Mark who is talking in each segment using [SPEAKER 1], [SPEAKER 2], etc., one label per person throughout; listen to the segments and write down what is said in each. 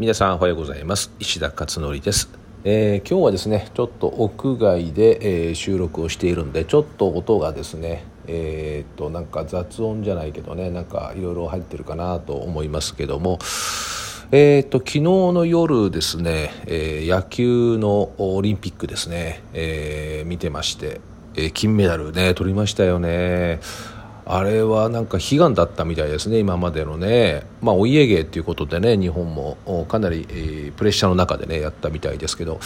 [SPEAKER 1] 皆さんおはようございます。石田勝則です、えー、今日はですねちょっと屋外で、えー、収録をしているんでちょっと音がですねえー、っとなんか雑音じゃないけどねなんかいろいろ入ってるかなと思いますけどもえーと、昨日の夜ですね、えー、野球のオリンピックですね、えー、見てまして、えー、金メダルね取りましたよね。あれはなんか悲願だったみたいですね、今までのね、まあ、お家芸ということでね、日本もかなり、えー、プレッシャーの中でね、やったみたいですけど、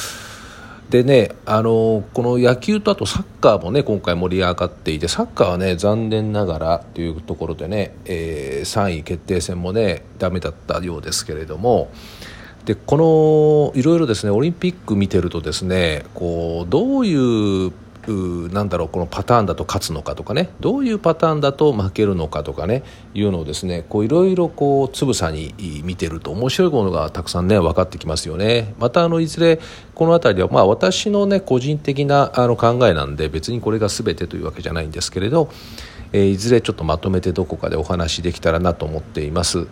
[SPEAKER 1] でね、あのこの野球とあとサッカーもね、今回盛り上がっていて、サッカーはね、残念ながらというところでね、えー、3位決定戦もね、だめだったようですけれども、でこのいろいろですねオリンピック見てるとですねこうどういうなんだろうこのパターンだと勝つのかとかね。どういうパターンだと負けるのかとかね。いうのをですねこういろいろこうつぶさに見てると面白いものがたくさんね分かってきますよね。またあのいずれこの辺りはまあ私のね個人的なあの考えなんで別にこれが全てというわけじゃないんですけれどえいずれちょっとまとめてどこかでお話できたらなと思っています。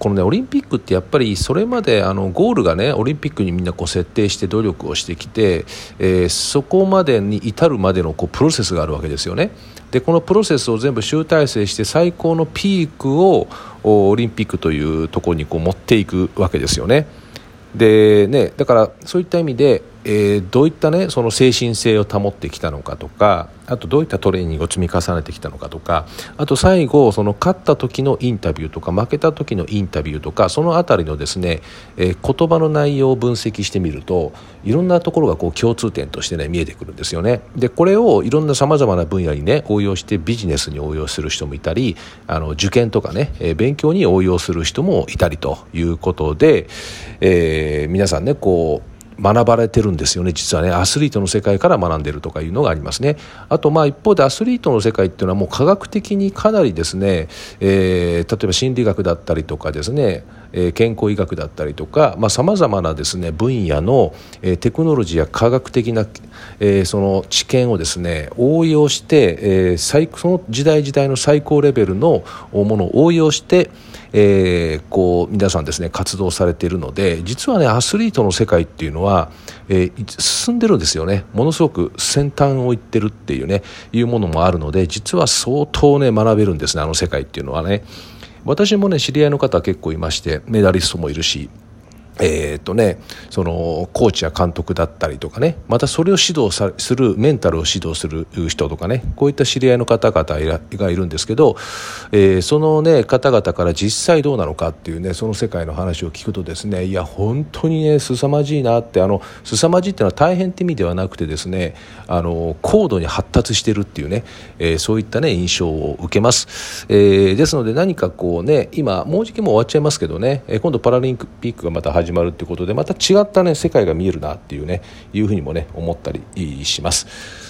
[SPEAKER 1] このねオリンピックってやっぱりそれまであのゴールがねオリンピックにみんなこう設定して努力をしてきて、えー、そこまでに至るまでのこうプロセスがあるわけですよね。でこのプロセスを全部集大成して最高のピークをオリンピックというところにこう持っていくわけですよね。でねだからそういった意味でえー、どういったねその精神性を保ってきたのかとかあとどういったトレーニングを積み重ねてきたのかとかあと最後その勝った時のインタビューとか負けた時のインタビューとかその辺りのですね、えー、言葉の内容を分析してみるといろんなところがこう共通点としてね見えてくるんですよね。でこれをいろんなさまざまな分野にね応用してビジネスに応用する人もいたりあの受験とかね、えー、勉強に応用する人もいたりということで、えー、皆さんねこう学ばれてるんですよね。実はねアスリートの世界から学んでるとかいうのがありますね。あとまあ一方でアスリートの世界っていうのはもう科学的にかなりですね、えー、例えば心理学だったりとかですねえ健康医学だったりとかさまざ、まなですね分野の、えテクノロジーや科学的な、えその知見をですね応用して、え最その時代時代の最高レベルのものを応用して、え、こう皆さんですね活動されているので実はねアスリートの世界っていうのは、え、進んでるんですよね。ものすごく先端をいってるっていうねいうものもあるので実は相当ね学べるんですねあの世界っていうのはね。私もね知り合いの方結構いましてメダリストもいるしえーとね、そのコーチや監督だったりとかねまたそれを指導さするメンタルを指導する人とかねこういった知り合いの方々がいるんですけど、えー、その、ね、方々から実際どうなのかっていうねその世界の話を聞くとですねいや本当にね凄まじいなってあの凄まじいっていうのは大変って意味ではなくてですねあの高度に発達してるっていうね、えー、そういったね印象を受けます、えー、ですので何かこうね今もうじきも終わっちゃいますけどね今度パラリンピックがまた始まるということでまた違ったね世界が見えるなっていうねいうふうにもね思ったりします。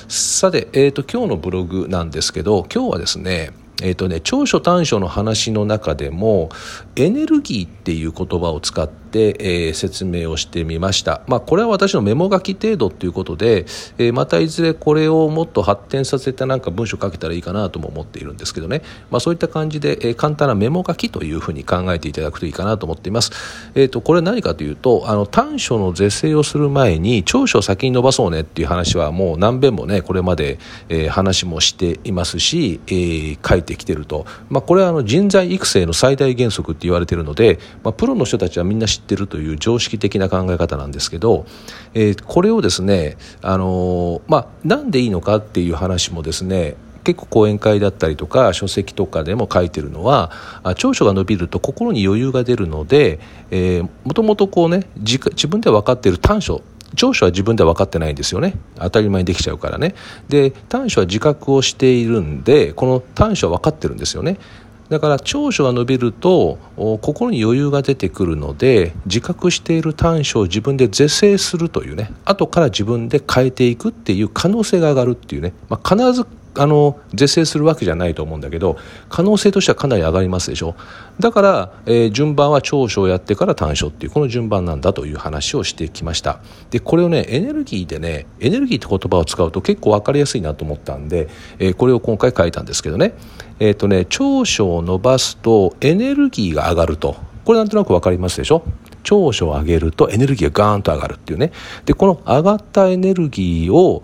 [SPEAKER 1] さて、えーと、今日のブログなんですけど今日はですねえーとね、長所短所の話の中でもエネルギーっていう言葉を使って、えー、説明をしてみました、まあ、これは私のメモ書き程度ということで、えー、またいずれこれをもっと発展させてなんか文章書けたらいいかなとも思っているんですけどね、まあ、そういった感じで、えー、簡単なメモ書きというふうに考えていただくといいかなと思っています、えーと、これ何かというとあの短所の是正をする前に長所を先に伸ばそうねっていう話はもう何遍もねこれまで、えー、話もしていますし、えー、書いてきてると、まあ、これはあの人材育成の最大原則って言われているので、まあ、プロの人たちはみんな知ってるという常識的な考え方なんですけど、えー、これをですね、あのー、まあ、なんでいいのかっていう話もですね結構講演会だったりとか書籍とかでも書いてるのは長所が伸びると心に余裕が出るので、えー、もともとこうね自分で分かっている短所長所は自分では分かってないんですよね。当たり前にできちゃうからね。で短所は自覚をしているんでこの短所は分かってるんですよね。だから長所が伸びると心に余裕が出てくるので自覚している短所を自分で是正するというね。後から自分で変えていくっていう可能性が上がるっていうね、まあ、必ずあの是正するわけじゃないと思うんだけど可能性としてはかなり上がりますでしょ。だから、えー、順番は長所をやってから短所っていうこの順番なんだという話をしてきました。でこれをねエネルギーでねエネルギーって言葉を使うと結構分かりやすいなと思ったんで、えー、これを今回書いたんですけどね。えっ、ー、とね長所を伸ばすとエネルギーが上がると。これなんとなく分かりますでしょ。長所を上げるとエネルギーがガーンと上がるっていうね。でこの上がったエネルギーを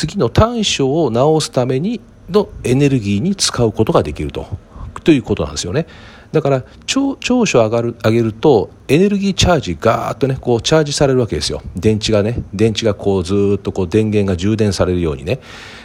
[SPEAKER 1] 次の短所を直すためにのエネルギーに使うことができると。ということなんですよね。だから長長所上がる上げるとエネルギーチャージガーッとねこうチャージされるわけですよ。電池がね電池がこうずっとこう電源が充電されるようにね。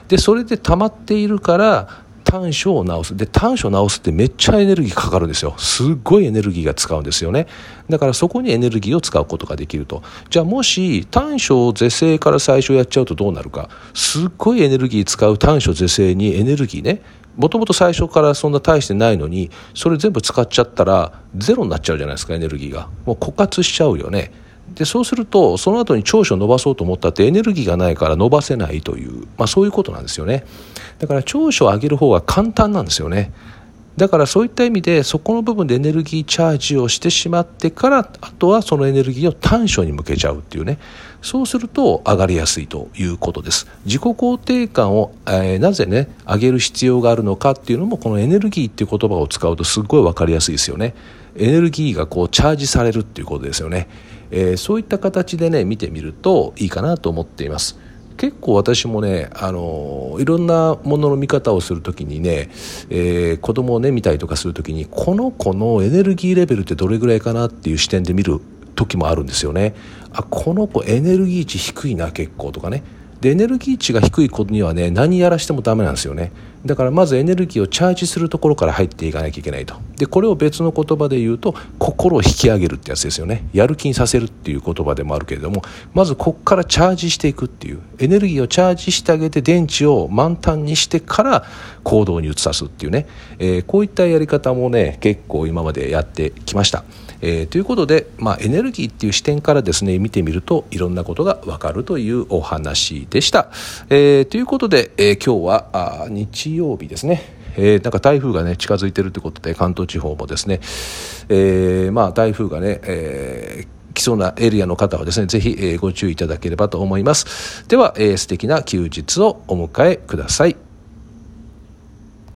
[SPEAKER 1] でそれで溜まっているから短所を直す。で短所を直すってめっちゃエネルギーかかるんですよ。すっごいエネルギーが使うんですよね。だからそこにエネルギーを使うことができると。じゃあもし短所を是正から最初やっちゃうとどうなるか。すっごいエネルギー使う短所是正にエネルギーね。もともと最初からそんな大してないのにそれ全部使っちゃったらゼロになっちゃうじゃないですかエネルギーが。もう枯渇しちゃうよね。でそうするとその後に長所を伸ばそうと思ったってエネルギーがないから伸ばせないという、まあ、そういうことなんですよね。だから長所を上げる方が簡単なんですよね。だからそういった意味でそこの部分でエネルギーチャージをしてしまってからあとはそのエネルギーを短所に向けちゃうっていうね。そうすると上がりやすいということです。自己肯定感を、えー、なぜね上げる必要があるのかっていうのもこのエネルギーっていう言葉を使うとすっごい分かりやすいですよね。エネルギーがこうチャージされるっていうことですよね、えー、そういった形でね見てみるといいかなと思っています。結構私もね、あのいろんなものの見方をするときにね、えー、子供をね見たりとかするときにこの子のエネルギーレベルってどれぐらいかなっていう視点で見る時もあるんですよね。あこの子エネルギー値低いな結構とかね。でエネルギー値が低い子にはね何やらしてもダメなんですよね。だからまずエネルギーをチャージするところから入っていかなきゃいけないとでこれを別の言葉で言うと心を引き上げるってやつですよねやる気にさせるっていう言葉でもあるけれどもまずここからチャージしていくっていうエネルギーをチャージしてあげて電池を満タンにしてから行動に移さすっていうね、えー、こういったやり方もね結構今までやってきました。えー、ということで、まあ、エネルギーっていう視点からですね見てみるといろんなことがわかるというお話でした。えー、ということで、え、今日はあ日曜日ですね。えー、なんか台風がね近づいてるということで関東地方もですね、えー、まあ台風がね、えー来そうなエリアの方はですね、ぜひ、えご注意いただければと思います。では、えー、素敵な休日をお迎えください。